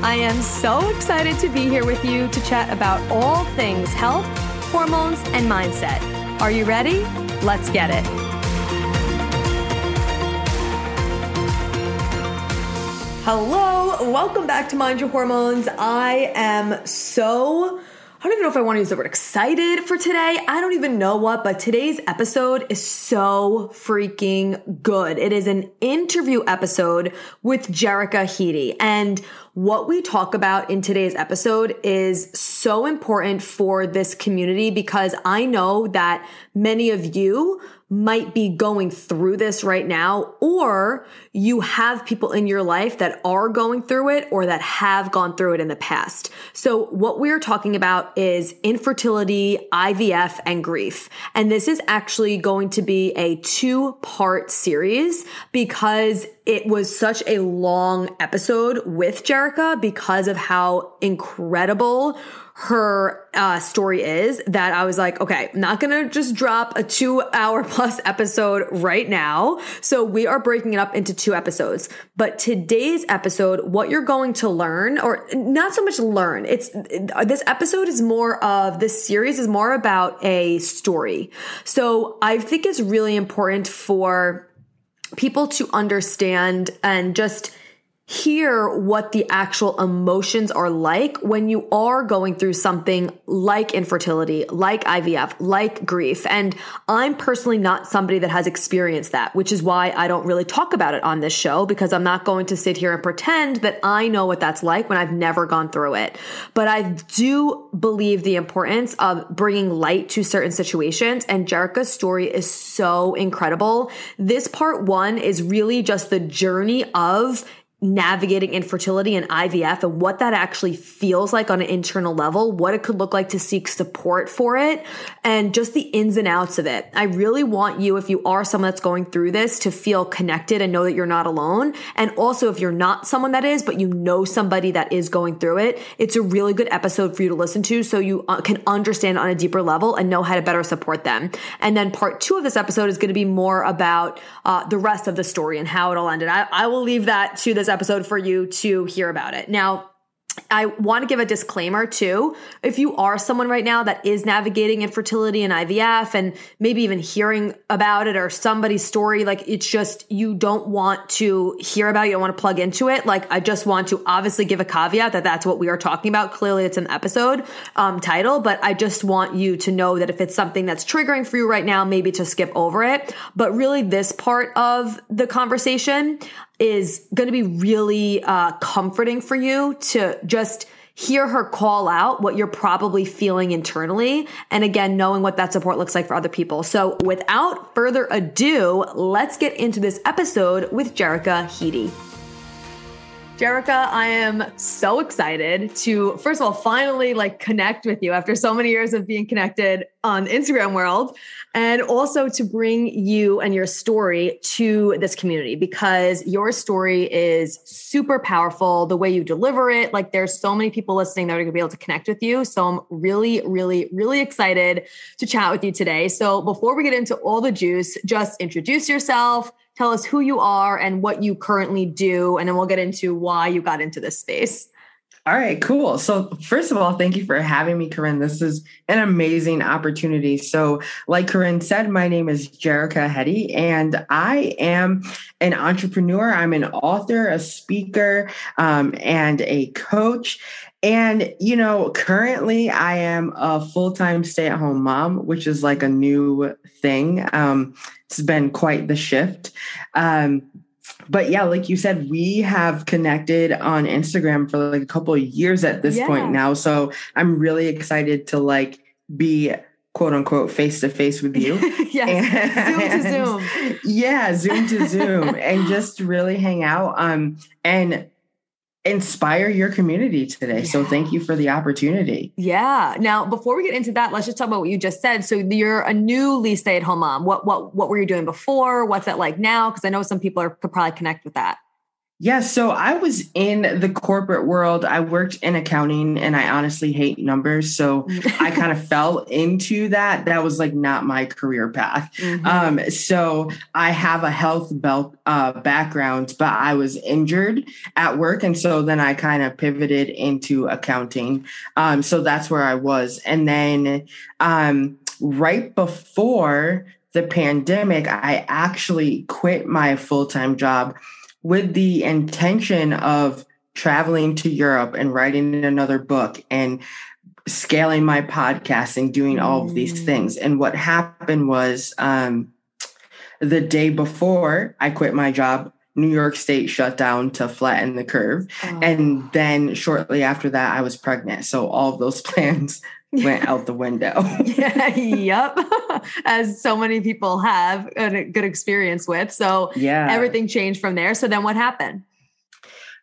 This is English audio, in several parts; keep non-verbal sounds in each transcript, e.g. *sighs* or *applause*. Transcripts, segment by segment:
I am so excited to be here with you to chat about all things health, hormones, and mindset. Are you ready? Let's get it. Hello, welcome back to Mind Your Hormones. I am so I don't even know if I want to use the word excited for today. I don't even know what, but today's episode is so freaking good. It is an interview episode with Jerrica Heedy. And what we talk about in today's episode is so important for this community because I know that many of you might be going through this right now, or you have people in your life that are going through it or that have gone through it in the past. So what we're talking about is infertility, IVF, and grief. And this is actually going to be a two part series because it was such a long episode with Jerrica because of how incredible her uh, story is that I was like, okay, I'm not gonna just drop a two hour plus episode right now. So we are breaking it up into two episodes. But today's episode, what you're going to learn, or not so much learn, it's this episode is more of this series is more about a story. So I think it's really important for people to understand and just hear what the actual emotions are like when you are going through something like infertility, like IVF, like grief. And I'm personally not somebody that has experienced that, which is why I don't really talk about it on this show because I'm not going to sit here and pretend that I know what that's like when I've never gone through it. But I do believe the importance of bringing light to certain situations. And Jerica's story is so incredible. This part one is really just the journey of navigating infertility and IVF and what that actually feels like on an internal level, what it could look like to seek support for it, and just the ins and outs of it. I really want you, if you are someone that's going through this, to feel connected and know that you're not alone. And also, if you're not someone that is, but you know somebody that is going through it, it's a really good episode for you to listen to so you uh, can understand on a deeper level and know how to better support them. And then part two of this episode is going to be more about uh, the rest of the story and how it all ended. I, I will leave that to this episode for you to hear about it. Now, I want to give a disclaimer too. If you are someone right now that is navigating infertility and IVF and maybe even hearing about it or somebody's story, like it's just you don't want to hear about it, you don't want to plug into it. Like I just want to obviously give a caveat that that's what we are talking about. Clearly it's an episode um, title, but I just want you to know that if it's something that's triggering for you right now, maybe to skip over it. But really this part of the conversation, is going to be really uh, comforting for you to just hear her call out what you're probably feeling internally. And again, knowing what that support looks like for other people. So without further ado, let's get into this episode with Jerrica Heedy. Jerrica, I am so excited to, first of all, finally like connect with you after so many years of being connected on Instagram world and also to bring you and your story to this community because your story is super powerful. The way you deliver it, like there's so many people listening that are going to be able to connect with you. So I'm really, really, really excited to chat with you today. So before we get into all the juice, just introduce yourself Tell us who you are and what you currently do, and then we'll get into why you got into this space. All right, cool. So, first of all, thank you for having me, Corinne. This is an amazing opportunity. So, like Corinne said, my name is Jerica Hetty, and I am an entrepreneur. I'm an author, a speaker, um, and a coach. And, you know, currently I am a full time stay at home mom, which is like a new thing. Um, it's been quite the shift. Um, but yeah, like you said, we have connected on Instagram for like a couple of years at this yeah. point now. So I'm really excited to like be quote unquote face to face with you. *laughs* yes. zoom to zoom. *laughs* Yeah, zoom to zoom and just really hang out. Um and inspire your community today. Yeah. So thank you for the opportunity. Yeah. Now, before we get into that, let's just talk about what you just said. So you're a newly stay-at-home mom. What what what were you doing before? What's that like now? Because I know some people are, could probably connect with that. Yeah, so I was in the corporate world. I worked in accounting and I honestly hate numbers. So *laughs* I kind of fell into that. That was like not my career path. Mm-hmm. Um, so I have a health belt, uh, background, but I was injured at work. And so then I kind of pivoted into accounting. Um, so that's where I was. And then um, right before the pandemic, I actually quit my full time job with the intention of traveling to Europe and writing another book and scaling my podcast and doing all of these things. Mm. And what happened was um, the day before I quit my job, New York State shut down to flatten the curve. Oh. And then shortly after that, I was pregnant. So all of those *laughs* plans went out the window. *laughs* yeah, yep. *laughs* As so many people have a good experience with. So yeah, everything changed from there. So then what happened?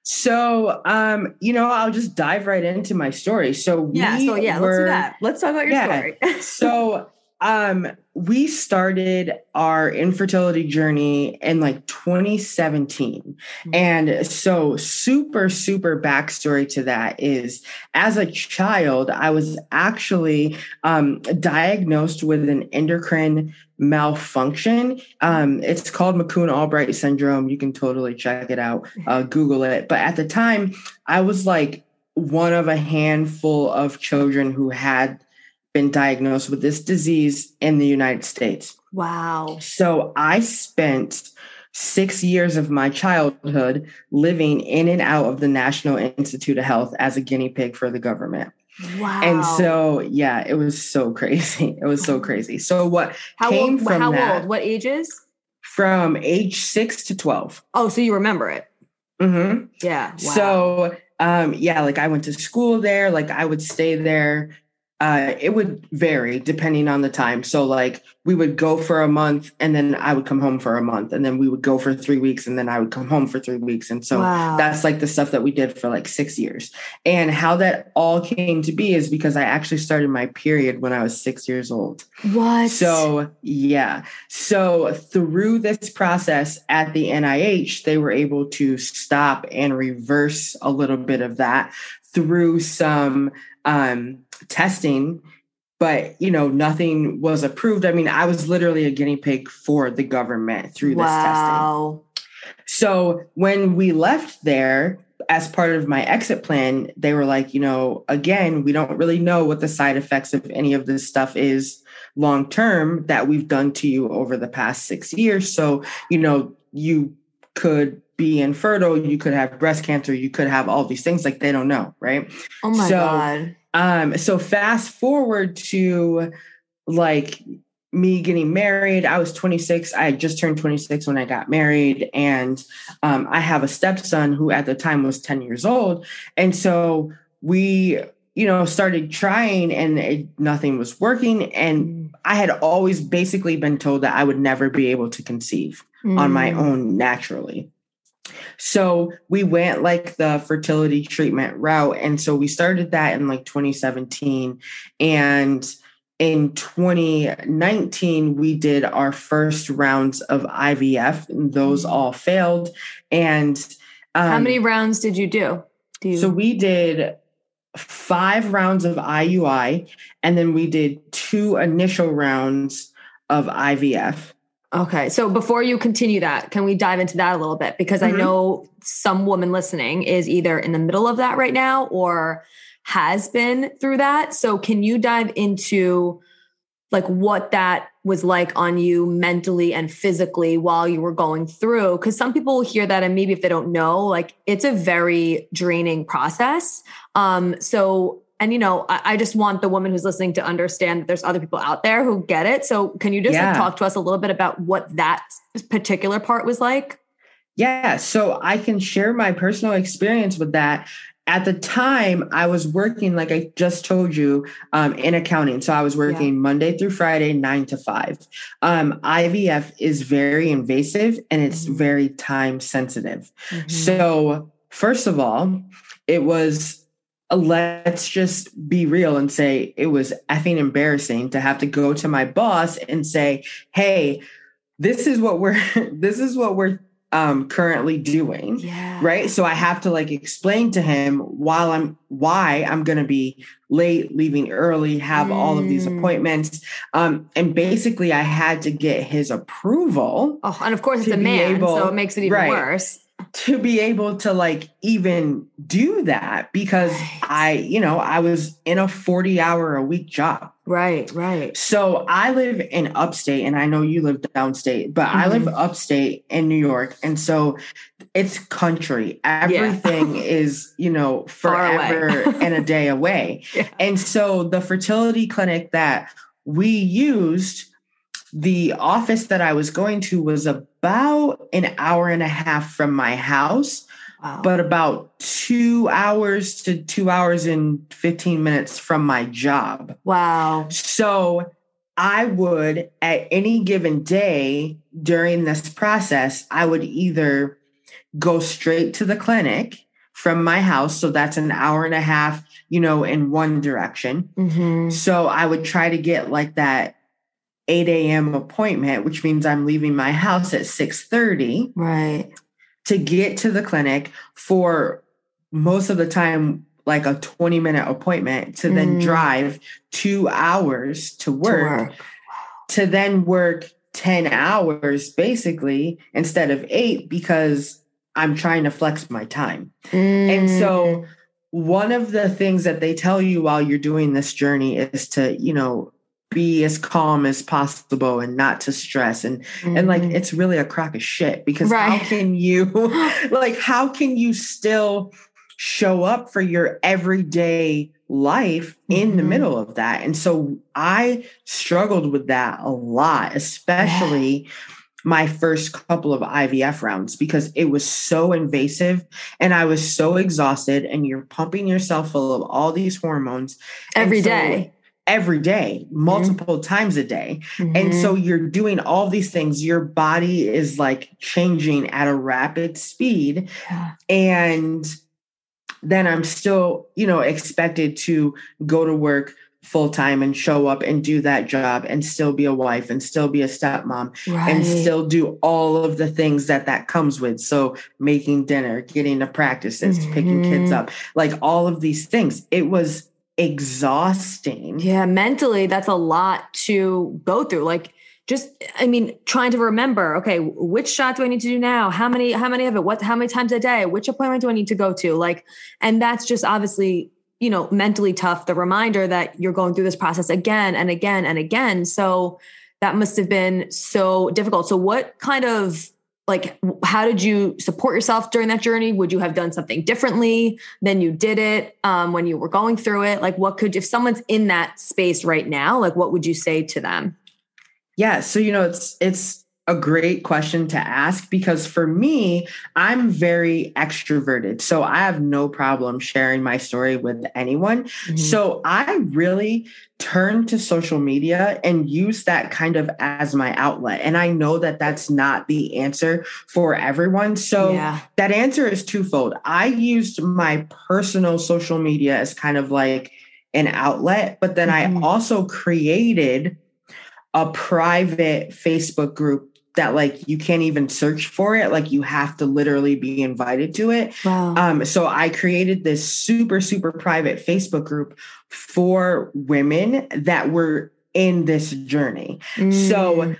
So, um, you know, I'll just dive right into my story. So yeah, so yeah, were, let's do that. Let's talk about your yeah, story. *laughs* so um, we started our infertility journey in like 2017. Mm-hmm. And so, super, super backstory to that is as a child, I was actually um, diagnosed with an endocrine malfunction. Um, it's called McCune Albright syndrome. You can totally check it out, *laughs* uh, Google it. But at the time, I was like one of a handful of children who had been diagnosed with this disease in the United States. Wow. So I spent six years of my childhood living in and out of the National Institute of Health as a guinea pig for the government. Wow. And so, yeah, it was so *laughs* crazy. It was so crazy. So, what how came old, from how that, old? What ages? From age six to 12. Oh, so you remember it? Mm-hmm. Yeah. Wow. So, um, yeah, like I went to school there, like I would stay there uh, it would vary depending on the time. So, like, we would go for a month and then I would come home for a month, and then we would go for three weeks and then I would come home for three weeks. And so wow. that's like the stuff that we did for like six years. And how that all came to be is because I actually started my period when I was six years old. What? So, yeah. So, through this process at the NIH, they were able to stop and reverse a little bit of that through some um, testing, but you know, nothing was approved. I mean, I was literally a guinea pig for the government through this wow. testing. So when we left there, as part of my exit plan, they were like, you know, again, we don't really know what the side effects of any of this stuff is long term that we've done to you over the past six years. So, you know, you could be infertile, you could have breast cancer, you could have all these things like they don't know, right? Oh my so, god. Um so fast forward to like me getting married. I was 26. I had just turned 26 when I got married and um I have a stepson who at the time was 10 years old. And so we you know started trying and it, nothing was working and mm. I had always basically been told that I would never be able to conceive mm. on my mm. own naturally. So we went like the fertility treatment route. And so we started that in like 2017. And in 2019, we did our first rounds of IVF, and those mm. all failed. And um, how many rounds did you do? do you- so we did five rounds of IUI, and then we did two initial rounds of IVF. Okay. So before you continue that, can we dive into that a little bit? Because mm-hmm. I know some woman listening is either in the middle of that right now or has been through that. So can you dive into like what that was like on you mentally and physically while you were going through? Because some people will hear that and maybe if they don't know, like it's a very draining process. Um, so and you know I, I, just want the woman who's listening to understand that there's other people out there who get it so can you just yeah. like, talk to us a little bit about what that particular part was like yeah so i can share my personal experience with that at the time i was working like i just told you um, in accounting so i was working yeah. monday through friday nine to five um, ivf is very invasive and it's mm-hmm. very time sensitive mm-hmm. so first of all, it was let's just be real and say it was effing embarrassing to have to go to my boss and say, "Hey, this is what we're *laughs* this is what we're um currently doing." Yeah. Right? So I have to like explain to him while I'm why I'm going to be late, leaving early, have all of these Mm. appointments. Um and basically I had to get his approval Oh, and of course it's a man, able- so it makes it even right. worse. To be able to like even do that because Right. I, you know, I was in a 40 hour a week job. Right, right. So I live in upstate and I know you live downstate, but I live Mm-hmm. upstate in New York. And so it's country. Everything *laughs* is, you know, forever and a day *laughs* away. Yeah. And so the fertility clinic that we used, the office that I was going to was about an hour and a half from my house, Wow. but about two hours to two hours and 15 minutes from my job. wow. So I would, at any given day during this process, I would either go straight to the clinic from my house. So that's an hour and a half, you know, in one direction. Mhm. So I would try to get like that 8 a.m. appointment, which means I'm leaving my house at 6:30 Right. to get to the clinic for most of the time like a 20 minute appointment to then Mm. drive two hours to To work, to then work 10 hours basically instead of eight because I'm trying to flex my time. And Mm. so one of the things that they tell you while you're doing this journey is to, you know, be as calm as possible and not to stress and and like Mhm. it's really a crock of shit because how can you *laughs* like how can you still show up for your everyday life in the Mhm. middle of that and so i struggled with that a lot especially *sighs* my first couple of ivf rounds because it was so invasive and i was so exhausted and you're pumping yourself full of all these hormones And every so- day. Every day multiple times a day and Mhm. so you're doing all these things. Your body is like changing at a rapid speed. Yeah. And then I'm still, you know, expected to go to work full time and show up and do that job and still be a wife and still be a stepmom right. and still do all of the things that that comes with. So making dinner, getting to practices, picking kids Mhm. up, like all of these things. It was exhausting. Yeah, mentally, that's a lot to go through. Like, just, I mean, trying to remember, okay, which shot do I need to do now? How many, how many of it? What, how many times a day? Which appointment do I need to go to? Like, and that's just obviously, you know, mentally tough. The reminder that you're going through this process again and again and again. So that must have been so difficult. So, what kind of, like, how did you support yourself during that journey? Would you have done something differently than you did it um, when you were going through it? Like, what could, if someone's in that space right now, like, what would you say to them? Yeah, so you know it's it's a great question to ask because for me, I'm very extroverted. So I have no problem sharing my story with anyone. Mm-hmm. So I really turn to social media and use that kind of as my outlet. And I know that that's not the answer for everyone. So yeah. that answer is twofold. I used my personal social media as kind of like an outlet, but then Mhm. I also created a private Facebook group that like you can't even search for it like you have to literally be invited to it Wow. um so i created this super super private facebook group for women that were in this journey so Mm.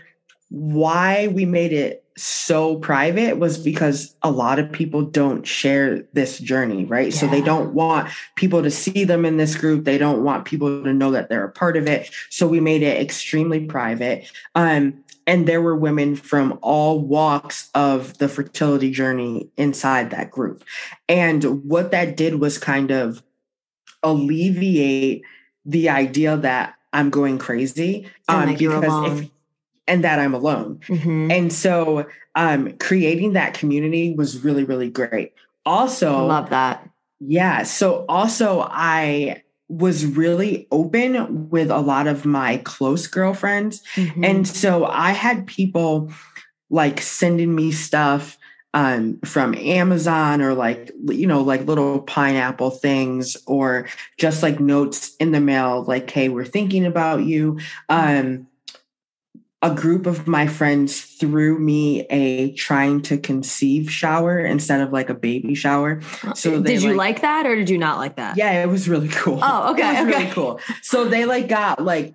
why we made it so private was because a lot of people don't share this journey, right? So they don't want people to see them in this group. They don't want people to know that they're a part of it. So we made it extremely private. Um, and there were women from all walks of the fertility journey inside that group. And what that did was kind of alleviate the idea that I'm going crazy. Um, because if and that I'm alone. Mhm. And so um creating that community was really, really great. Also, love that. yeah. So also I was really open with a lot of my close girlfriends. Mhm. And so I had people like sending me stuff um, from Amazon or like, you know, like little pineapple things or just like notes in the mail, like, hey, we're thinking about you. Um, a group of my friends threw me a trying to conceive shower instead of like a baby shower. So did you like, like, that or did you not like that? Yeah, it was really cool. Oh, okay. *laughs* It was okay. really cool. So they like got like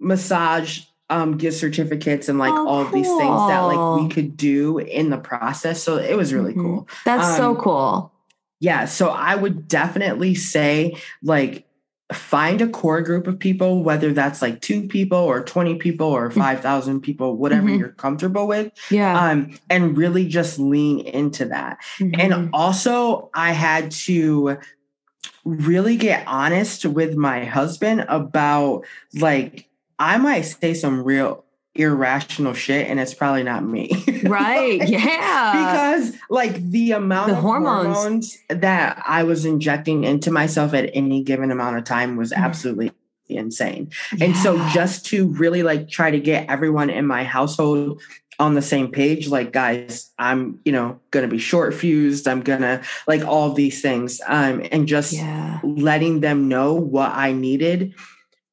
massage um gift certificates and like oh, all cool. these things that like we could do in the process. So it was really mm-hmm. cool. That's um, so cool. Yeah. So I would definitely say like find a core group of people, whether that's like two people or 20 people or mm-hmm. 5,000 people, whatever mm-hmm. you're comfortable with. Yeah. Um, and really just lean into that. Mm-hmm. And also, I had to really get honest with my husband about like, I might say some real irrational shit and it's probably not me. *laughs* Right. like, yeah. because like the amount the of hormones. hormones. that I was injecting into myself at any given amount of time was absolutely insane. Yeah. And so just to really like try to get everyone in my household on the same page like guys i'm you know gonna be short fused i'm gonna like all these things um and just yeah. letting them know what i needed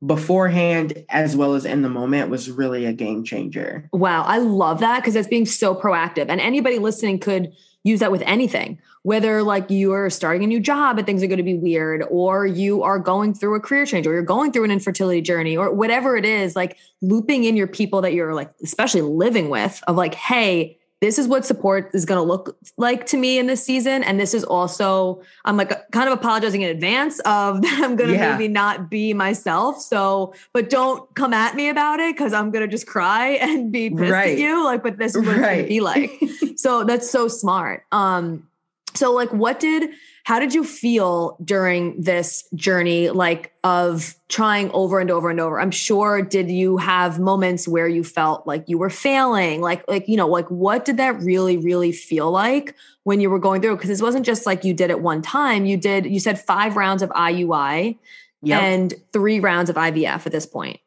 beforehand as well as in the moment was really a game changer. Wow, I love that because that's being so proactive. And anybody listening could use that with anything, whether like you're starting a new job and things are going to be weird, or you are going through a career change, or you're going through an infertility journey, or whatever it is, like looping in your people that you're like, especially living with, of like, hey, this is what support is going to look like to me in this season. And this is also, I'm like kind of apologizing in advance of *laughs* that I'm going to yeah. maybe not be myself. So, but don't come at me about it because I'm going to just cry *laughs* and be pissed right. at you. Like, but this is what right. it's going to be like. *laughs* so that's so smart. Um, so like what did how did you feel during this journey like of trying over and over and over? I'm sure did you have moments where you felt like you were failing? Like like you know like what did that really really feel like when you were going through because this wasn't just like you did it one time. You did you said five rounds of iui yep. and three rounds of ivf at this point.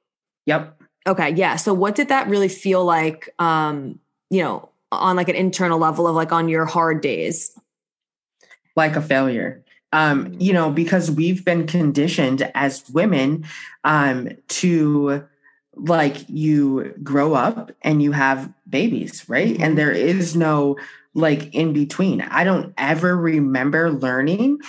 Yep. Okay yeah. So what did that really feel like um you know on like an internal level of like on your hard days like a failure. Um, you know, because we've been conditioned as women um, to like you grow up and you have babies, right? Mm-hmm. And there is no like in between. I don't ever remember learning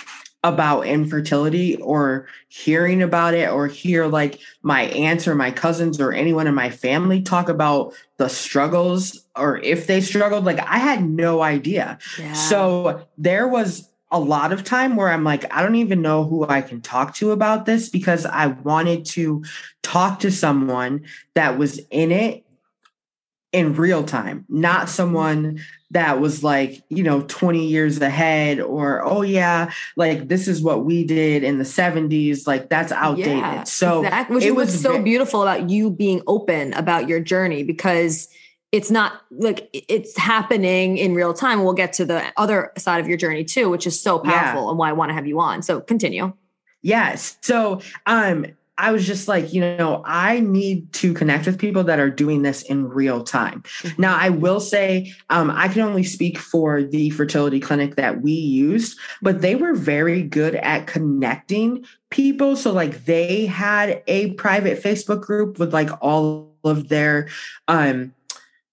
about infertility or hearing about it or hear like my aunts or my cousins or anyone in my family talk about the struggles or if they struggled like i had no idea yeah. so there was a lot of time where I'm like, I don't even know who I can talk to about this because I wanted to talk to someone that was in it in real time, not someone that was like, you know, 20 years ahead or, oh, yeah, like this is what we did in the 70s. Like that's outdated. Yeah, so, exactly. which is what's so beautiful about you being open about your journey because it's not like it's happening in real time. We'll get to the other side of your journey too, which is so powerful yeah. and why I want to have you on. So continue. Yes. So um I was just like, you know, I need to connect with people that are doing this in real time. Mm-hmm. Now, I will say, um, I can only speak for the fertility clinic that we used, but they were very good at connecting people. So, like, they had a private Facebook group with like all of their um,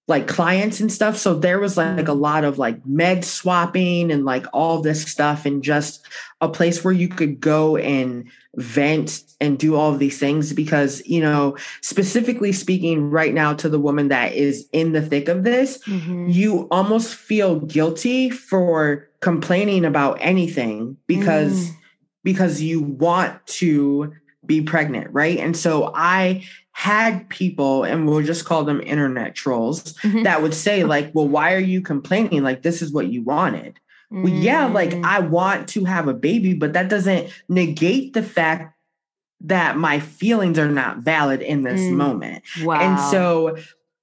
like clients and stuff. So there was like, a lot of like med swapping and like all this stuff and just a place where you could go and vent and do all these things because, you know, specifically speaking right now to the woman that is in the thick of this, mm-hmm. you almost feel guilty for complaining about anything because mm. because you want to be pregnant, right? And so I had people, and we'll just call them internet trolls, mm-hmm. that would say, like, well, why are you complaining? Like, this is what you wanted. Mm. Well, yeah, like mm. I want to have a baby, but that doesn't negate the fact that my feelings are not valid in this mm. moment. Wow. And so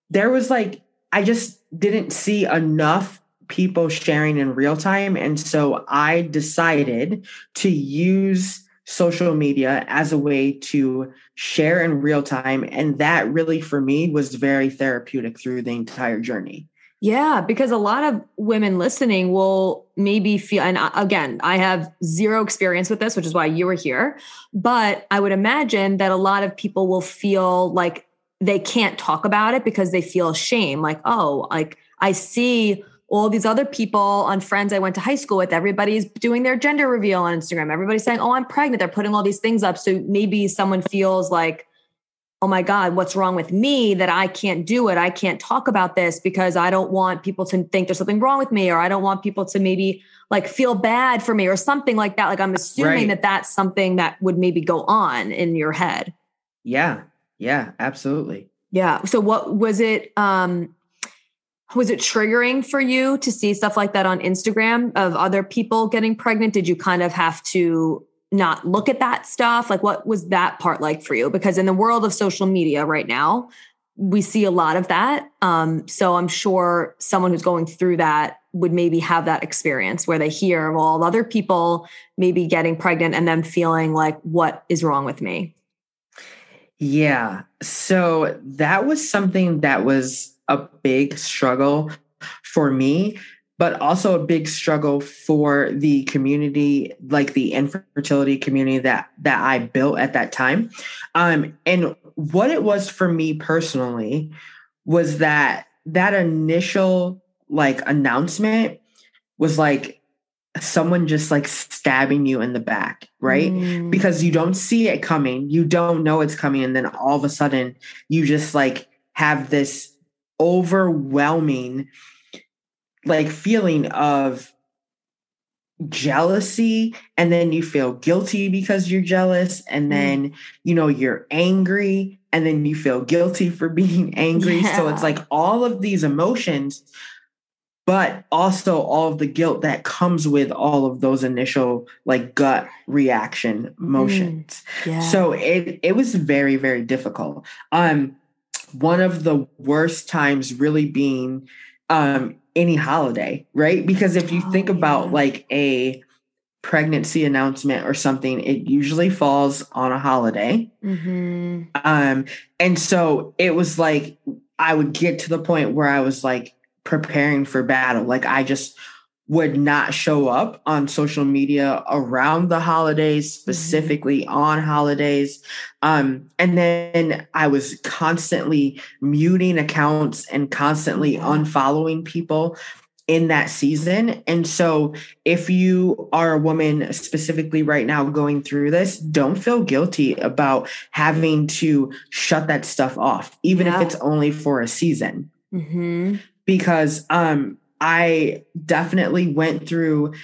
there was like, I just didn't see enough people sharing in real time. And so I decided to use social media as a way to share in real time. And that really, for me, was very therapeutic through the entire journey. Yeah, because a lot of women listening will maybe feel, and uh, again, I have zero experience with this, which is why you were here. But I would imagine that a lot of people will feel like they can't talk about it because they feel shame. Like, oh, like I see all these other people on friends I went to high school with, everybody's doing their gender reveal on Instagram. Everybody's saying, oh, I'm pregnant. They're putting all these things up. So maybe someone feels like, oh my God, what's wrong with me that I can't do it? I can't talk about this because I don't want people to think there's something wrong with me, or I don't want people to maybe like feel bad for me or something like that. Like I'm assuming right. that that's something that would maybe go on in your head. Yeah. Yeah, absolutely. Yeah. So what was it? Um, was it triggering for you to see stuff like that on Instagram of other people getting pregnant? Did you kind of have to not look at that stuff? Like, what was that part like for you? Because in the world of social media right now, we see a lot of that. Um, so I'm sure someone who's going through that would maybe have that experience where they hear, well, other people maybe getting pregnant and then feeling like, what is wrong with me? Yeah. So that was something that was a big struggle for me but also a big struggle for the community like the infertility community that that i built at that time um and what it was for me personally was that that initial like announcement was like someone just like stabbing you in the back, right? Mm. Because you don't see it coming, you don't know it's coming, and then all of a sudden you just like have this overwhelming like feeling of jealousy and then you feel guilty because you're jealous and mm. then you know you're angry and then you feel guilty for *laughs* being angry yeah. so it's like all of these emotions but also all of the guilt that comes with all of those initial like gut reaction motions mm. yeah. so it it was very very difficult um one of the worst times really being um any holiday, right? Because if you oh, think about yeah. like a pregnancy announcement or something, it usually falls on a holiday. Mm-hmm. Um, and so it was like I would get to the point where I was like preparing for battle. Like I just would not show up on social media around the holidays, mm-hmm. specifically on holidays. Um, and then I was constantly muting accounts and constantly unfollowing people in that season. And so, if you are a woman specifically right now going through this, don't feel guilty about having to shut that stuff off, even yeah. if it's only for a season. Mm-hmm. Because um, I definitely went through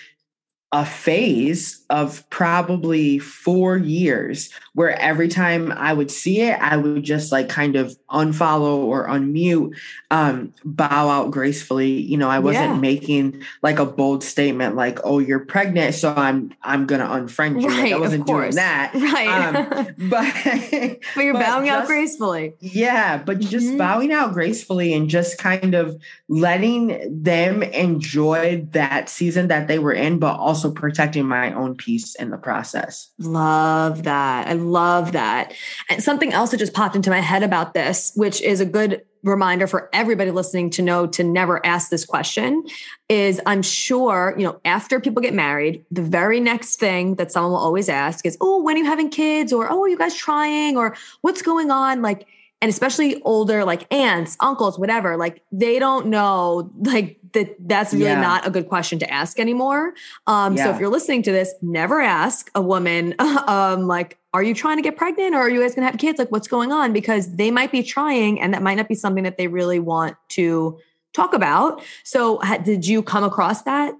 a phase of probably four years where every time I would see it, I would just like kind of unfollow or unmute, um, bow out gracefully. You know, I wasn't yeah. making like a bold statement like, "Oh, you're pregnant, so I'm I'm gonna unfriend you." Right, like, I wasn't doing that, right? Um, *laughs* but *laughs* but you're but bowing just, out gracefully. Yeah, but just mm-hmm. bowing out gracefully and just kind of letting them enjoy that season that they were in, but also also protecting my own peace in the process. Love that. I love that. And something else that just popped into my head about this, which is a good reminder for everybody listening to know to never ask this question is I'm sure, you know, after people get married, the very next thing that someone will always ask is, Oh, when are you having kids? Or, Oh, are you guys trying? Or what's going on? Like, and especially older like aunts uncles whatever like they don't know like that that's really yeah. not a good question to ask anymore um yeah. so if you're listening to this never ask a woman *laughs* um like are you trying to get pregnant or are you guys going to have kids like what's going on because they might be trying and that might not be something that they really want to talk about so did you come across that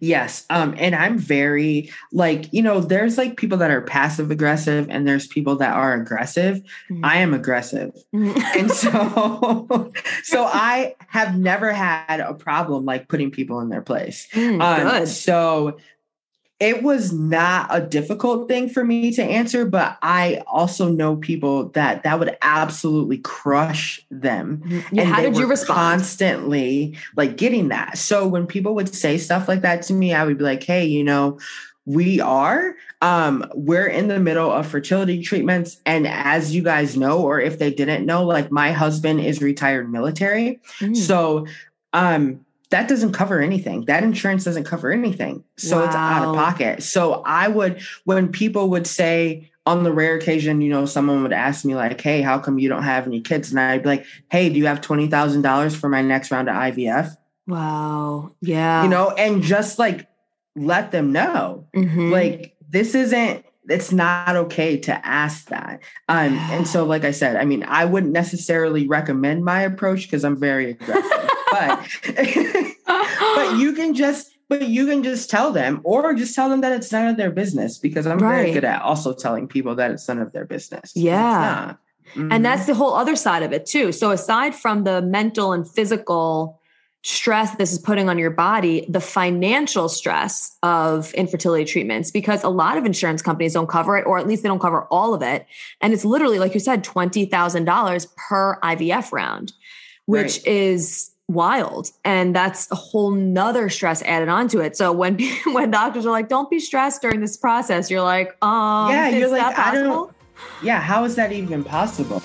Yes. Um, and I'm very like, you know, there's like people that are passive aggressive and there's people that are aggressive. Mm-hmm. I am aggressive. Mm-hmm. and so *laughs* so I have never had a problem like putting people in their place. Mm, um, so it was not a difficult thing for me to answer but i also know people that that would absolutely crush them mm-hmm. yeah, and how did you respond constantly like getting that so when people would say stuff like that to me i would be like hey you know we are. Um, we're in the middle of fertility treatments. And as you guys know, or if they didn't know, like my husband is retired military. Mm. So um that doesn't cover anything. That insurance doesn't cover anything. So wow. it's out of pocket. So I would, when people would say, on the rare occasion, you know, someone would ask me like, "Hey, how come you don't have any kids?" And I'd be like, "Hey, do you have twenty thousand dollars for my next round of IVF?" Wow. Yeah. You know, and just like let them know, mm-hmm. like this isn't. It's not okay to ask that. Um, yeah. and so, *sighs* like I said, I mean, I wouldn't necessarily recommend my approach because I'm very aggressive, but *laughs* but you can just but you can just tell them or just tell them that it's none of their business because I'm right. very good at also telling people that it's none of their business. Yeah. Mm-hmm. And that's the whole other side of it too. So aside from the mental and physical stress this is putting on your body, the financial stress of infertility treatments, because a lot of insurance companies don't cover it, or at least they don't cover all of it. And it's literally, like you said, $20,000 per IVF round, which right. is wild. And that's a whole nother stress added onto it. So when *laughs* when doctors are like don't be stressed during this process you're like um yeah you're like i don't yeah how is that even possible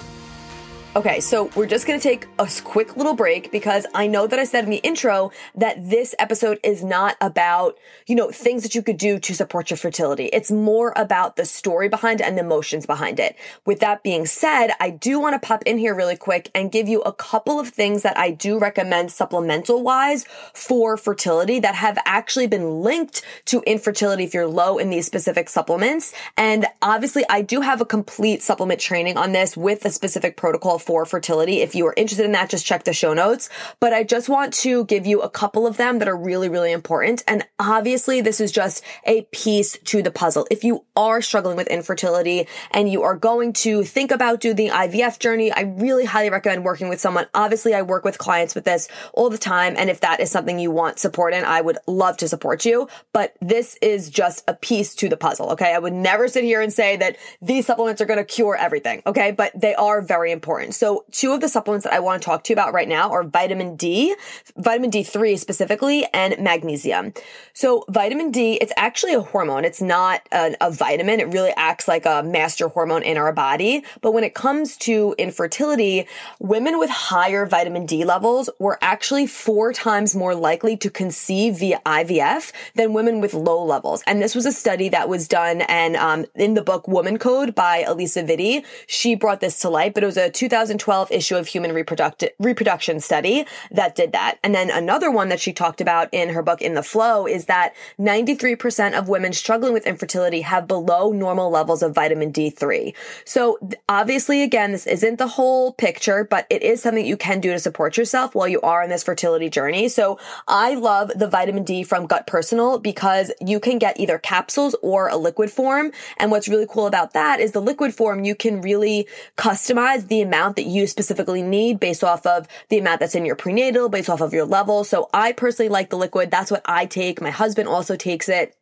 Okay, so we're just to take a quick little break because I know that I said in the intro that this episode is not about, you know, things that you could do to support your fertility. It's more about the story behind it and the emotions behind it. With that being said, I do want to pop in here really quick and give you a couple of things that I do recommend supplemental wise for fertility that have actually been linked to infertility if you're low in these specific supplements. And obviously I do have a complete supplement training on this with a specific protocol for fertility. If you are interested in that, just check the show notes. But I just want to give you a couple of them that are really, really important. And obviously, this is just a piece to the puzzle. If you are struggling with infertility and you are going to think about doing the IVF journey, I really highly recommend working with someone. Obviously, I work with clients with this all the time. And if that is something you want support in, I would love to support you. But this is just a piece to the puzzle. Okay. I would never sit here and say that these supplements are going to cure everything. Okay. But they are very important. So two of the supplements that I want to talk to you about right now are vitamin D, vitamin D3 specifically, and magnesium. So vitamin D, it's actually a hormone. It's not a, a vitamin. It really acts like a master hormone in our body. But when it comes to infertility, women with higher vitamin D levels were actually four times more likely to conceive via IVF than women with low levels. And this was a study that was done and um, in the book Woman Code by Alisa Vitti, she brought this to light, but it was a 2000 2012 issue of Human Reproduct- Reproduction Study that did that. And then another one that she talked about in her book In the FLO is that 93% of women struggling with infertility have below normal levels of vitamin D3. So obviously, again, this isn't the whole picture, but it is something you can do to support yourself while you are in this fertility journey. So I love the vitamin D from Gut Personal because you can get either capsules or a liquid form. And what's really cool about that is the liquid form, you can really customize the amount amount that you specifically need based off of the amount that's in your prenatal, based off of your level. So I personally like the liquid. That's what I take. My husband also takes it.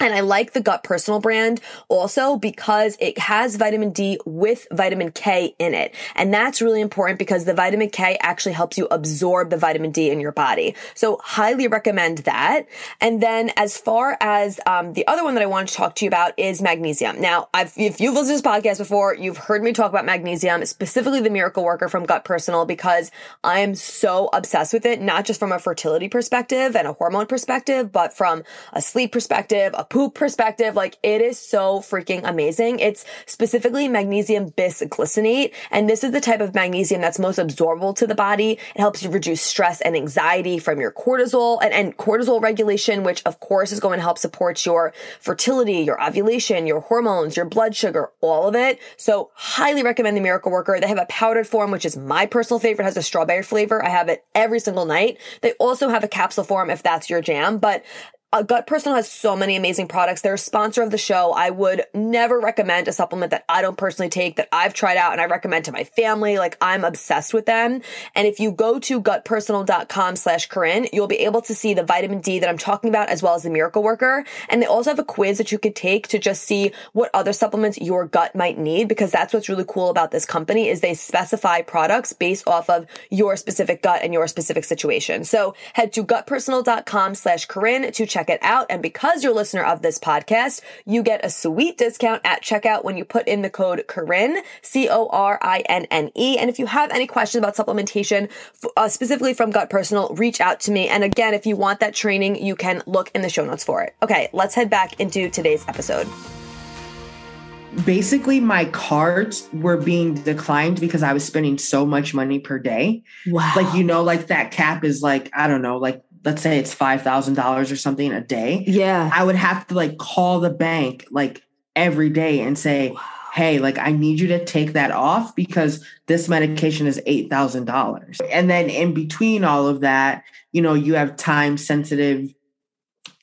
And I like the Gut Personal brand also because it has vitamin D with vitamin K in it. And that's really important because the vitamin K actually helps you absorb the vitamin D in your body. So highly recommend that. And then as far as um, the other one that I want to talk to you about is magnesium. Now, I've, if you've listened to this podcast before, you've heard me talk about magnesium, specifically the Miracle Worker from Gut Personal because I am so obsessed with it, not just from a fertility perspective and a hormone perspective, but from a sleep perspective, a poop perspective, like it is so freaking amazing. It's specifically magnesium bisglycinate. And this is the type of magnesium that's most absorbable to the body. It helps you reduce stress and anxiety from your cortisol and, and cortisol regulation, which of course is going to help support your fertility, your ovulation, your hormones, your blood sugar, all of it. So highly recommend the Miracle Worker. They have a powdered form, which is my personal favorite, it has a strawberry flavor. I have it every single night. They also have a capsule form if that's your jam, but uh, Gut Personal has so many amazing products. They're a sponsor of the show. I would never recommend a supplement that I don't personally take that I've tried out and I recommend to my family. Like I'm obsessed with them. And if you go to gutpersonal.com slash Corinne, you'll be able to see the vitamin D that I'm talking about as well as the miracle worker. And they also have a quiz that you could take to just see what other supplements your gut might need because that's what's really cool about this company is they specify products based off of your specific gut and your specific situation. So head to gutpersonal.com slash Corinne to check check it out. And because you're a listener of this podcast, you get a sweet discount at checkout when you put in the code Corinne, C-O-R-I-N-N-E. And if you have any questions about supplementation, uh, specifically from Gut Personal, reach out to me. And again, if you want that training, you can look in the show notes for it. Okay, let's head back into today's episode basically my cards were being declined because I was spending so much money per day. Wow. Like, you know, like that cap is like, I don't know, like let's say it's $5,000 or something a day. Yeah. I would have to like call the bank like every day and say, wow. Hey, like I need you to take that off because this medication is $8,000. And then in between all of that, you know, you have time sensitive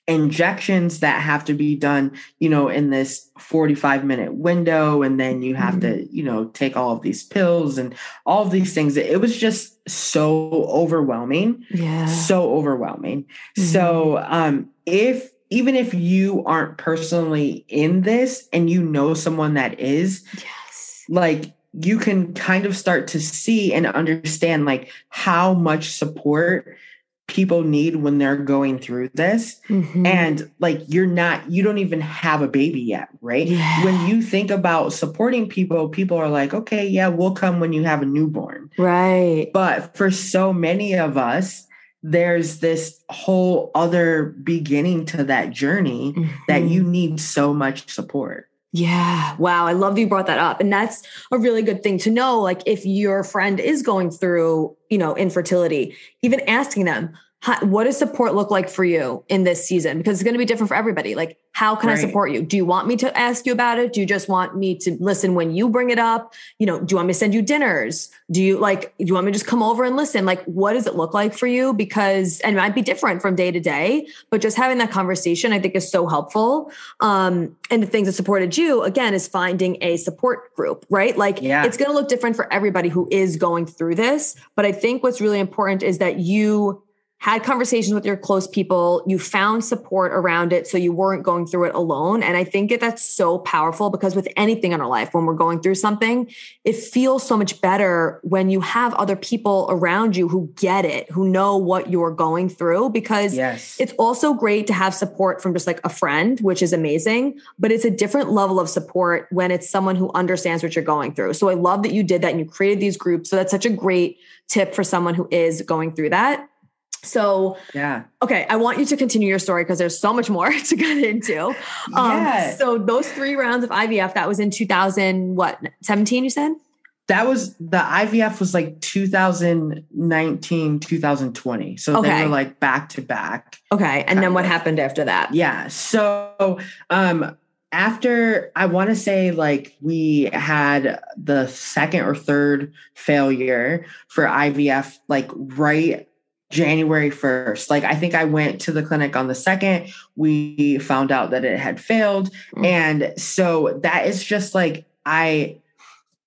injections that have to be done, you know, in this 45 minute window. And then you have mm-hmm. to, you know, take all of these pills and all of these things. It was just so overwhelming. Yeah. So overwhelming. Mm-hmm. So, um, if, even if you aren't personally in this and you know someone that is, yes. like you can kind of start to see and understand like how much support people need when they're going through this mm-hmm. and like you're not you don't even have a baby yet right yeah. when you think about supporting people people are like okay yeah we'll come when you have a newborn right but for so many of us there's this whole other beginning to that journey mm-hmm. that you need so much support yeah. Wow. I love you brought that up. And that's a really good thing to know. Like if your friend is going through, you know, infertility, even asking them, how, what does support look like for you in this season? Because it's going to be different for everybody. Like, how can right. I support you? Do you want me to ask you about it? Do you just want me to listen when you bring it up? You know, do you want me to send you dinners? Do you like, do you want me to just come over and listen? Like, what does it look like for you? Because, and it might be different from day to day, but just having that conversation, I think is so helpful. Um, and the things that supported you, again, is finding a support group, right? Like, yeah. it's going to look different for everybody who is going through this. But I think what's really important is that you, had conversations with your close people, you found support around it so you weren't going through it alone. And I think that that's so powerful because with anything in our life, when we're going through something, it feels so much better when you have other people around you who get it, who know what you're going through. Because yes. it's also great to have support from just like a friend, which is amazing, but it's a different level of support when it's someone who understands what you're going through. So I love that you did that and you created these groups. So that's such a great tip for someone who is going through that. So, yeah. Okay. I want you to continue your story because there's so much more *laughs* to get into. Um. So, those three rounds of IVF, that was in 2000, what, 17, you said? That was the IVF was like 2019, 2020. So okay. they were like back to back. Okay. And then what of. happened after that? Yeah. So, um, after I want to say like we had the second or third failure for IVF, like right January 1st. Like I think I went to the clinic on the second. We found out that it had failed. Mm-hmm. And so that is just like I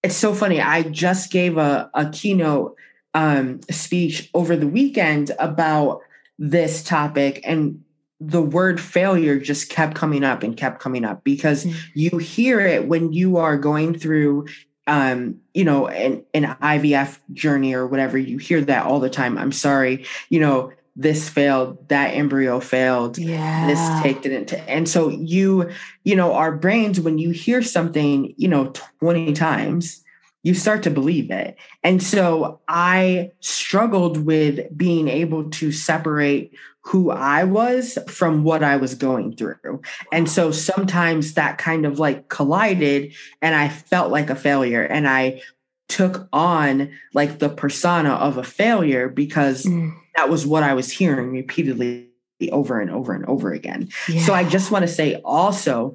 it's so funny. I just gave a, a keynote um speech over the weekend about this topic and the word failure just kept coming up and kept coming up because mm-hmm. you hear it when you are going through um, you know, an, an IVF journey or whatever, you hear that all the time. I'm sorry, you know, this failed, that embryo failed, yeah. this take didn't. And so you, you know, our brains, when you hear something, you know, 20 times, you start to believe it. And so I struggled with being able to separate who I was from what I was going through. And so sometimes that kind of like collided and I felt like a failure and I took on like the persona of a failure because mm. that was what I was hearing repeatedly over and over and over again. Yeah. So I just want to say also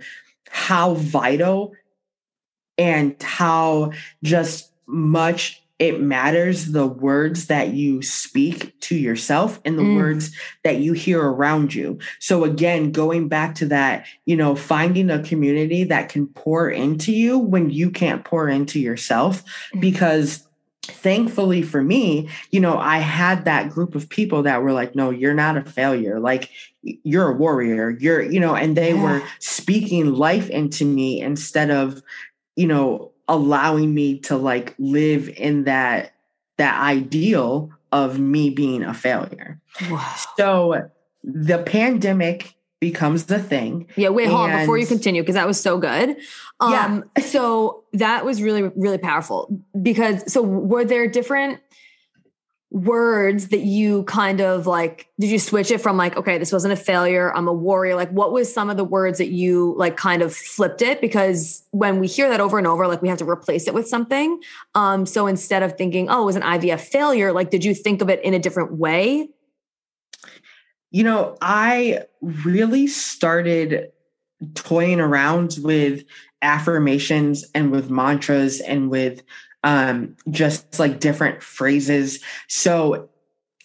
how vital and how just much it matters the words that you speak to yourself and the mm. words that you hear around you. So again, going back to that, you know, finding a community that can pour into you when you can't pour into yourself mm. because thankfully for me, you know, I had that group of people that were like, no, you're not a failure. Like you're a warrior. You're, you know, and they yeah. were speaking life into me instead of, you know, allowing me to like live in that that ideal of me being a failure. Wow. So the pandemic becomes the thing. Yeah, wait, hold on before you continue because that was so good. Um, yeah. so that was really, really powerful because so were there different words that you kind of like did you switch it from like okay this wasn't a failure i'm a warrior? Like what was some of the words that you like kind of flipped it? Because when we hear that over and over like we have to replace it with something. Um so instead of thinking oh it was an ivf failure like did you think of it in a different way? You know i really started toying around with affirmations and with mantras and with um, just like different phrases. So,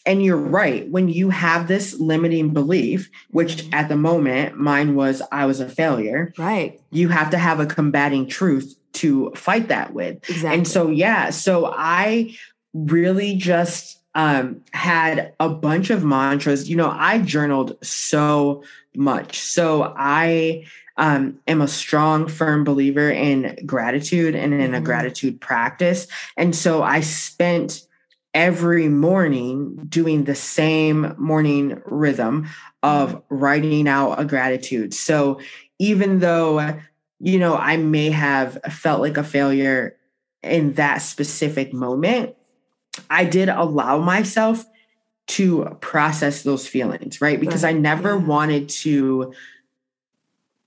and you're right, when you have this limiting belief, which at the moment mine was I was a failure, right? You have to have a combating truth to fight that with. Exactly. And so, yeah, so I really just um, had a bunch of mantras. You know, I journaled so much. So I um, I am a strong, firm believer in gratitude and in a mm-hmm. gratitude practice. And so I spent every morning doing the same morning rhythm of mm-hmm. writing out a gratitude. So even though, you know, I may have felt like a failure in that specific moment, I did allow myself to process those feelings, right? Because I never wanted to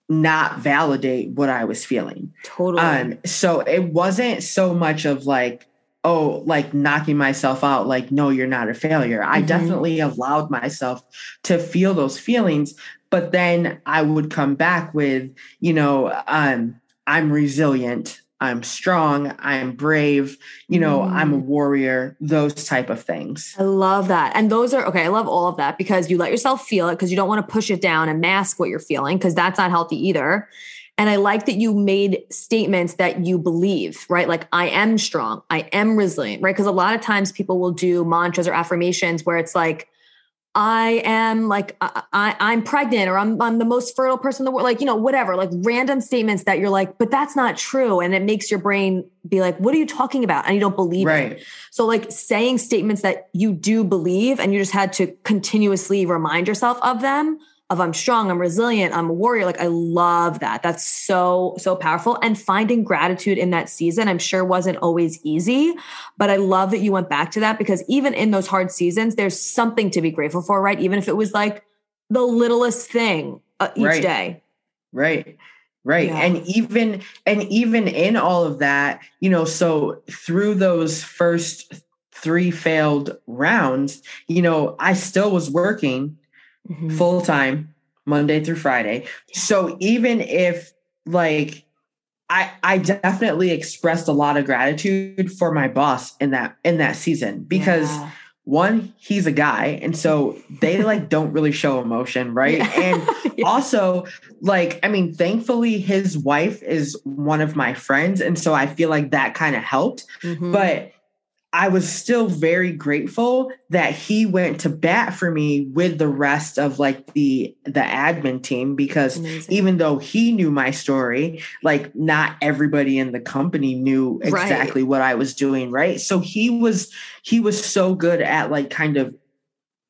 not validate what I was feeling. Totally. Um, so it wasn't so much of like, oh, like knocking myself out, like, no, you're not a failure. Mm-hmm. I definitely allowed myself to feel those feelings. But then I would come back with, you know, um, I'm resilient. I'm strong, I'm brave, you know, mm. I'm a mm. warrior, those type of things. I love that. And those are okay, I love all of that because you let yourself feel it because you don't want to push it down and mask what you're feeling because that's not healthy either. And I like that you made statements that you believe, right? Like, I am strong, I am resilient, right? Because a lot of times people will do mantras or affirmations where it's like, I am like I, am pregnant or I'm I'm the most fertile person in the world like you know whatever like random statements that you're like but that's not true and it makes your brain be like what are you talking about and you don't believe right. it. So like saying statements that you do believe and you just had to continuously remind yourself of them of I'm strong, I'm resilient, I'm a warrior. Like I love that. That's so, so powerful. And finding gratitude in that season, I'm sure wasn't always easy, but I love that you went back to that because even in those hard seasons, there's something to be grateful for, right? Even if it was like the littlest thing uh, each right. day. Right. Right. Yeah. And even, and even in all of that, you know, so through those first three failed rounds, you know, I still was working mm-hmm. full time, Monday through Friday. So even if like I I definitely expressed a lot of gratitude for my boss in that in that season because yeah. one he's a guy and so they like *laughs* don't really show emotion right yeah. and *laughs* yeah. also like i mean thankfully his wife is one of my friends and so i feel like that kind of helped mm-hmm. but I was still very grateful that he went to bat for me with the rest of like the the admin team because Amazing. even though he knew my story, like not everybody in the company knew exactly right. what I was doing, right? So he was he was so good at like kind of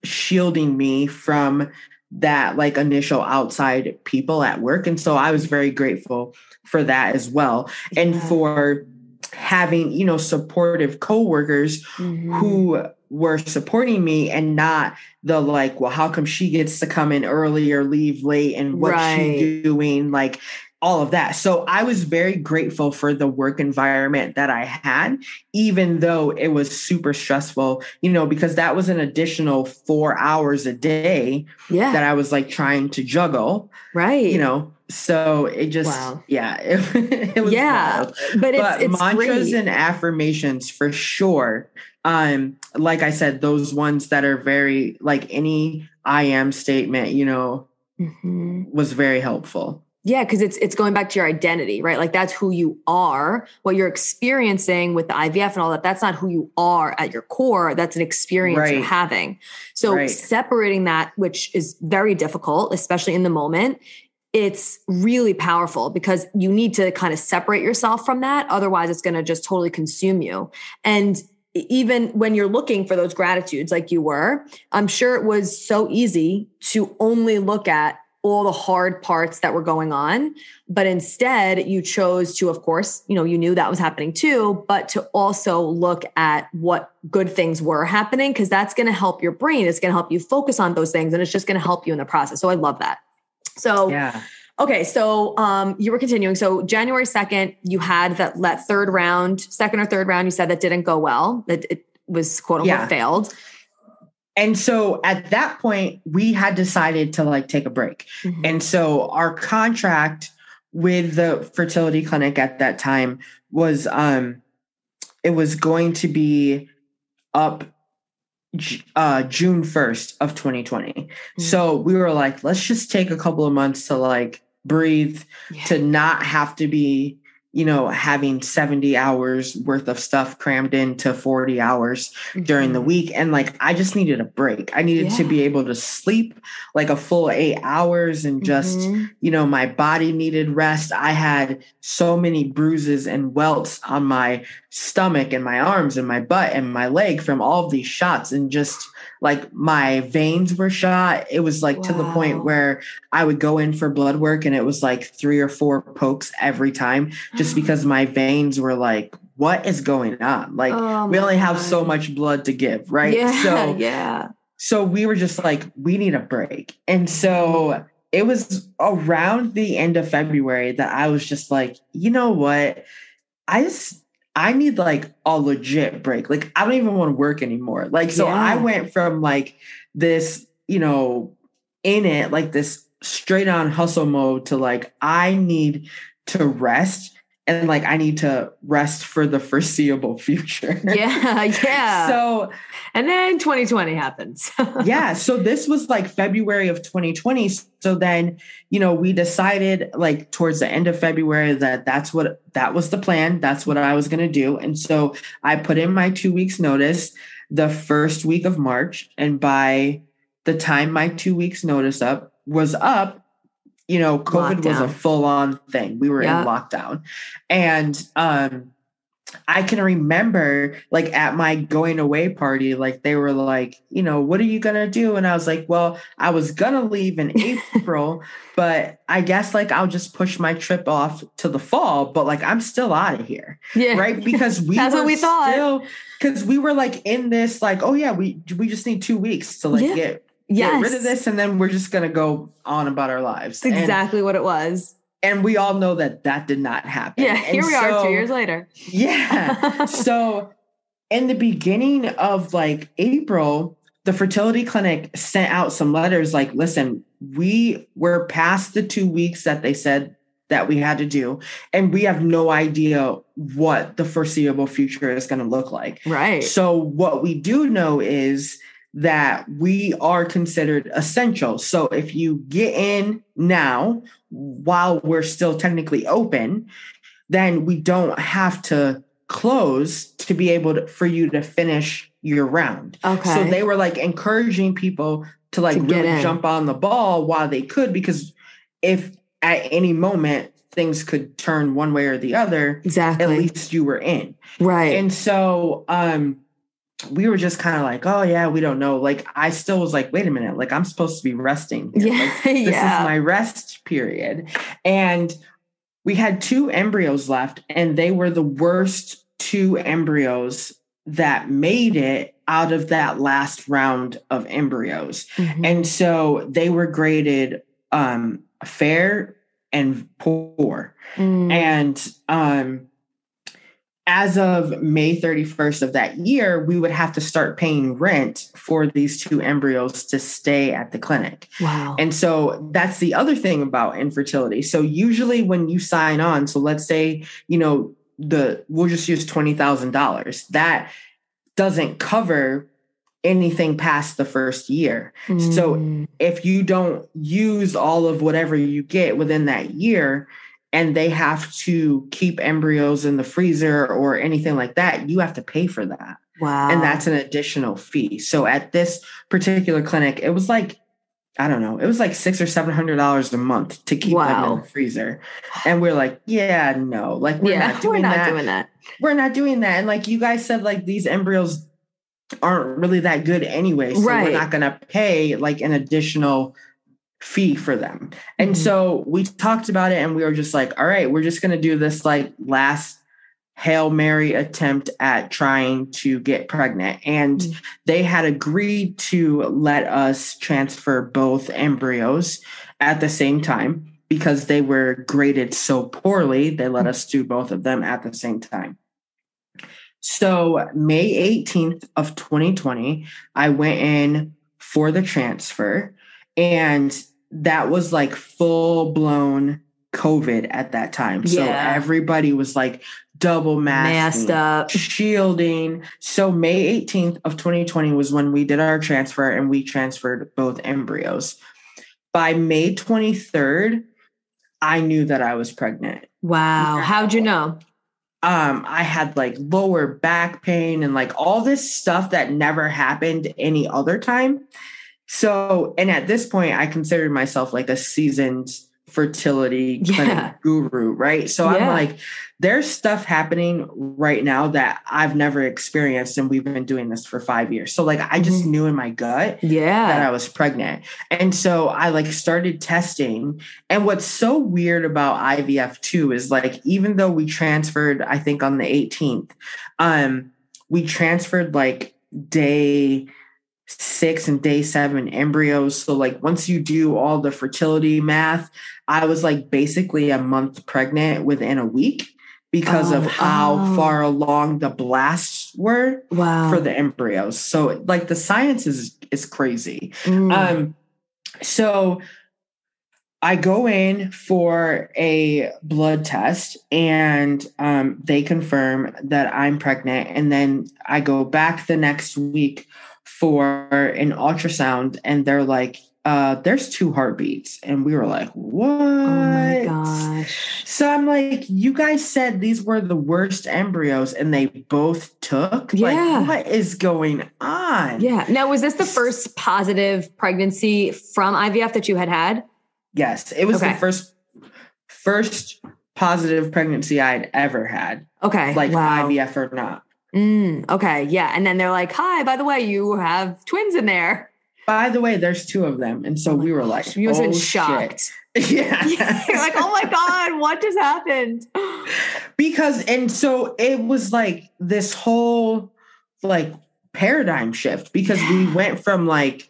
shielding me from that like initial outside people at work and so I was very grateful for that as well. Yeah. And for having you know supportive coworkers mm-hmm. who were supporting me and not the like well how come she gets to come in early or leave late and what's right. she doing like all of that so i was very grateful for the work environment that i had even though it was super stressful you know because that was an additional four hours a day yeah. that i was like trying to juggle right you know so it just wow. yeah it, *laughs* it was yeah wild. but, but it's mantras great. and affirmations for sure um like i said those ones that are very like any i am statement you know mm-hmm. was very helpful yeah because it's it's going back to your identity right like that's who you are what you're experiencing with the ivf and all that that's not who you are at your core that's an experience right. you're having so right. separating that which is very difficult especially in the moment it's really powerful because you need to kind of separate yourself from that. Otherwise, it's going to just totally consume you. And even when you're looking for those gratitudes like you were, I'm sure it was so easy to only look at all the hard parts that were going on. But instead, you chose to, of course, you know, you knew that was happening too, but to also look at what good things were happening, because that's going to help your brain. It's going to help you focus on those things and it's just going to help you in the process. So I love that. So, Yeah. Okay, so um, you were continuing. So January second, you had that that third round, second or third round. You said that didn't go well. That it was quote unquote Yeah. failed. And so at that point, we had decided to like take a break. Mhm. And so our contract with the fertility clinic at that time was um it was going to be up uh June 1st of 2020. So we were like let's just take a couple of months to like breathe Yeah. to not have to be you know having 70 hours worth of stuff crammed into 40 hours during the Mhm. week and like i just needed a break i needed to be able to sleep like a full eight hours and just Mhm. you know my body needed rest i had so many bruises and welts on my stomach and my arms and my butt and my leg from all of these shots and just like my veins were shot. It was like to the point where i would go in for blood work and it was like three or four pokes every time just mm. because my veins were like what is going on? Like Oh we only have so much blood to give right? Yeah, so *laughs* yeah. so we were just like we need a break. And so it was around the end of february that i was just like you know what? I just i need like a legit break. Like i don't even want to work anymore. Like so i went from like this you know in it like this straight on hustle mode to like i need to rest and like i need to rest for the foreseeable future. *laughs* Yeah, yeah. so and then 2020 happens. *laughs* yeah so this was like february of 2020 so then you know we decided like towards the end of february that that's what that was the plan. That's what i was going to do. And so i put in my two weeks notice the first week of march. And by the time my two weeks notice up was up you know covid was a full on thing we were Yeah. in lockdown and um I can remember like at my going away party, like they were like, you know, what are you gonna do? And I was like, well, I was gonna leave in *laughs* April, but I guess like I'll just push my trip off to the fall, but like I'm still out of here, yeah. right? Because we *laughs* That's were what we thought. still because we were like in this, like, oh yeah, we we just need two weeks to like Yeah. get Yes. get rid of this, and then we're just gonna go on about our lives. That's And- exactly what it was. And, we all know that that did not happen. Yeah, And here we are two years later. yeah. *laughs* so in the beginning of like April, the fertility clinic sent out some letters like, listen, we were past the two weeks that they said that we had to do, and we have no idea what the foreseeable future is going to look like. Right. So, what we do know is that we are considered essential. So, if you get in now while we're still technically open, then we don't have to close to be able to, for you to finish your round. okay. So, they were like encouraging people to like To really in. jump on the ball while they could, because if at any moment things could turn one way or the other, exactly. at least you were in. right. And so um we were just kind of like, oh yeah, we don't know. Like I still was like, wait a minute, like I'm supposed to be resting. here. yeah. Like, this yeah. is my rest period. And we had two embryos left, and they were the worst two embryos that made it out of that last round of embryos. Mhm. And so they were graded um fair and poor. Mm. And um, as of May 31st of that year, we would have to start paying rent for these two embryos to stay at the clinic. wow. And so that's the other thing about infertility. So usually when you sign on, so let's say, you know, the we'll just use $20,000. That doesn't cover anything past the first year. so Mm. if you don't use all of whatever you get within that year and they have to keep embryos in the freezer or anything like that, you have to pay for that. wow. And that's an additional fee. So at this particular clinic, it was like, I don't know, it was like six or seven hundred dollars a month to keep them in the freezer. And we're like, yeah, no, like we're yeah, not *laughs* doing we're not that. doing that. We're not doing that. And like you guys said, like these embryos aren't really that good anyway. So Right. we're not gonna pay like an additional fee for them. And mm-hmm. so we talked about it and we were just like, all right, we're just going to do this like last Hail Mary attempt at trying to get pregnant. And mm-hmm. they had agreed to let us transfer both embryos at the same time because they were graded so poorly. They let mm-hmm. us do both of them at the same time. So, May 18th of 2020, I went in for the transfer, and that was like full blown COVID at that time. Yeah. So everybody was like double masked up, shielding. So May 18th of 2020 was when we did our transfer and we transferred both embryos. By May 23rd, I knew that I was pregnant. Wow. How'd you know? Um, I had like lower back pain and like all this stuff that never happened any other time. So, and at this point, I considered myself like a seasoned fertility yeah. guru, right? So yeah. I'm like, there's stuff happening right now that I've never experienced, and we've been doing this for five years. So like, I just mm-hmm. knew in my gut, yeah, that I was pregnant, and so I like started testing. And what's so weird about IVF too is like, even though we transferred, I think on the 18th, um, we transferred like day six and day seven embryos. So, like, once you do all the fertility math, I was like basically a month pregnant within a week because oh, of how oh. far along the blasts were wow. for the embryos. So, like, the science is is crazy. Mm. Um, so I go in for a blood test and um, they confirm that I'm pregnant. And then I go back the next week for an ultrasound and they're like, uh, there's two heartbeats. And we were like, what? Oh my gosh. So I'm like, you guys said these were the worst embryos and they both took? Yeah. Like, what is going on? Yeah. Now, was this the first positive pregnancy from IVF that you had had? Yes. It was okay. the first, first positive pregnancy I'd ever had. Okay. Like wow. IVF or not. Mm, okay. Yeah. And then they're like, hi, by the way, you have twins in there. By the way, there's two of them. And so oh we were like, you was oh, shocked. Yeah. *laughs* *laughs* You're like, oh my God, what just happened? *laughs* because, and so it was like this whole like paradigm shift because we *gasps* went from like,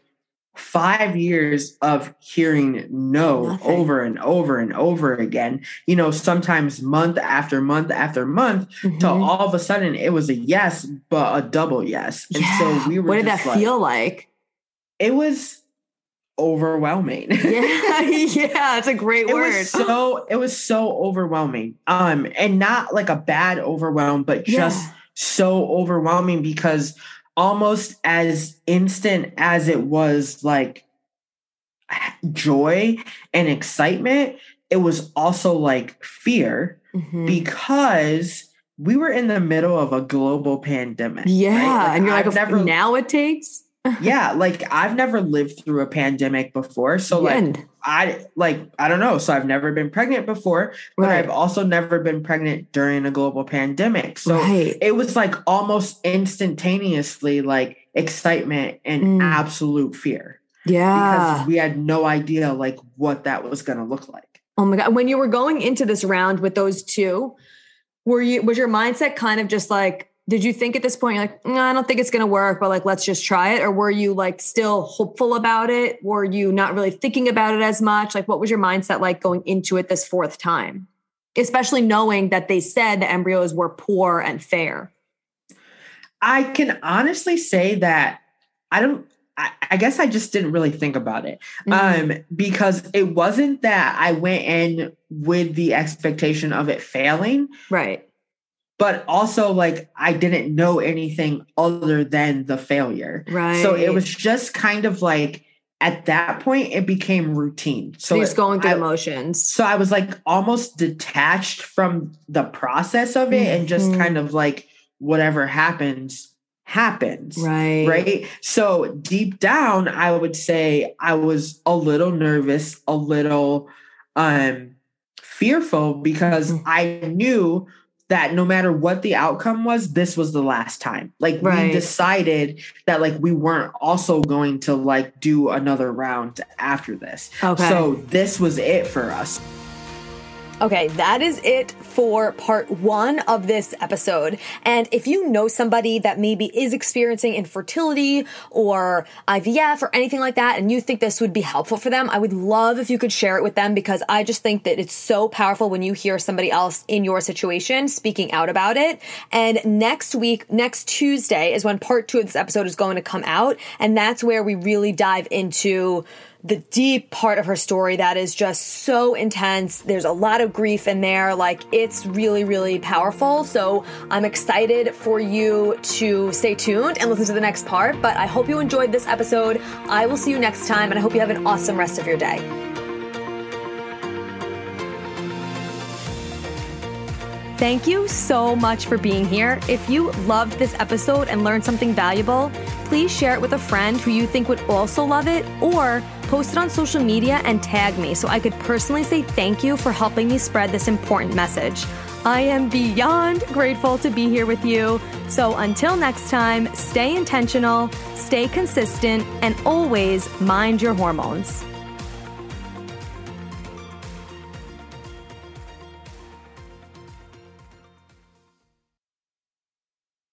five years of hearing no Nothing. over and over and over again, you know, sometimes month after month after month, mm-hmm. till all of a sudden it was a yes, but a double yes. And yeah. so we were What did that like, feel like? It was overwhelming. *laughs* yeah, *laughs* yeah, it's a great it word. Was so it was so overwhelming. Um, and not like a bad overwhelm, but just yeah. so overwhelming because almost as instant as it was like joy and excitement, it was also like fear mm-hmm. because we were in the middle of a global pandemic. Yeah. Right? Like, and you're I've like, never, now it takes yeah, like I've never lived through a pandemic before. So like I like I don't know. So I've never been pregnant before, but right. I've also never been pregnant during a global pandemic. So right. it was like almost instantaneously like excitement and mm. absolute fear. Yeah. Because we had no idea like what that was going to look like. Oh my god, when you were going into this round with those two, were you was your mindset kind of just like did you think at this point, you're like, no, I don't think it's going to work, but like, let's just try it? Or were you like still hopeful about it? Were you not really thinking about it as much? Like, what was your mindset like going into it this fourth time? Especially knowing that they said the embryos were poor and fair. I can honestly say that I don't, I, I guess I just didn't really think about it mm-hmm. um, because it wasn't that I went in with the expectation of it failing. Right but also like I didn't know anything other than the failure. Right. So it was just kind of like at that point it became routine. So just going through I, emotions. So I was like almost detached from the process of it mm-hmm. and just mm-hmm. kind of like whatever happens happens. Right. Right. So deep down I would say I was a little nervous, a little um fearful because mm. I knew that no matter what the outcome was, this was the last time. Like right. we decided that like we weren't also going to like do another round after this. Okay. So this was it for us. Okay, that is it for part one of this episode. And if you know somebody that maybe is experiencing infertility or IVF or anything like that, and you think this would be helpful for them, I would love if you could share it with them because I just think that it's so powerful when you hear somebody else in your situation speaking out about it. And next week, next Tuesday is when part two of this episode is going to come out. And that's where we really dive into the deep part of her story that is just so intense. There's a lot of grief in there. Like, it's really, really powerful. So, I'm excited for you to stay tuned and listen to the next part. But I hope you enjoyed this episode. I will see you next time, and I hope you have an awesome rest of your day. Thank you so much for being here. If you loved this episode and learned something valuable, please share it with a friend who you think would also love it or post it on social media and tag me so I could personally say thank you for helping me spread this important message. I am beyond grateful to be here with you. So until next time, stay intentional, stay consistent, and always mind your hormones.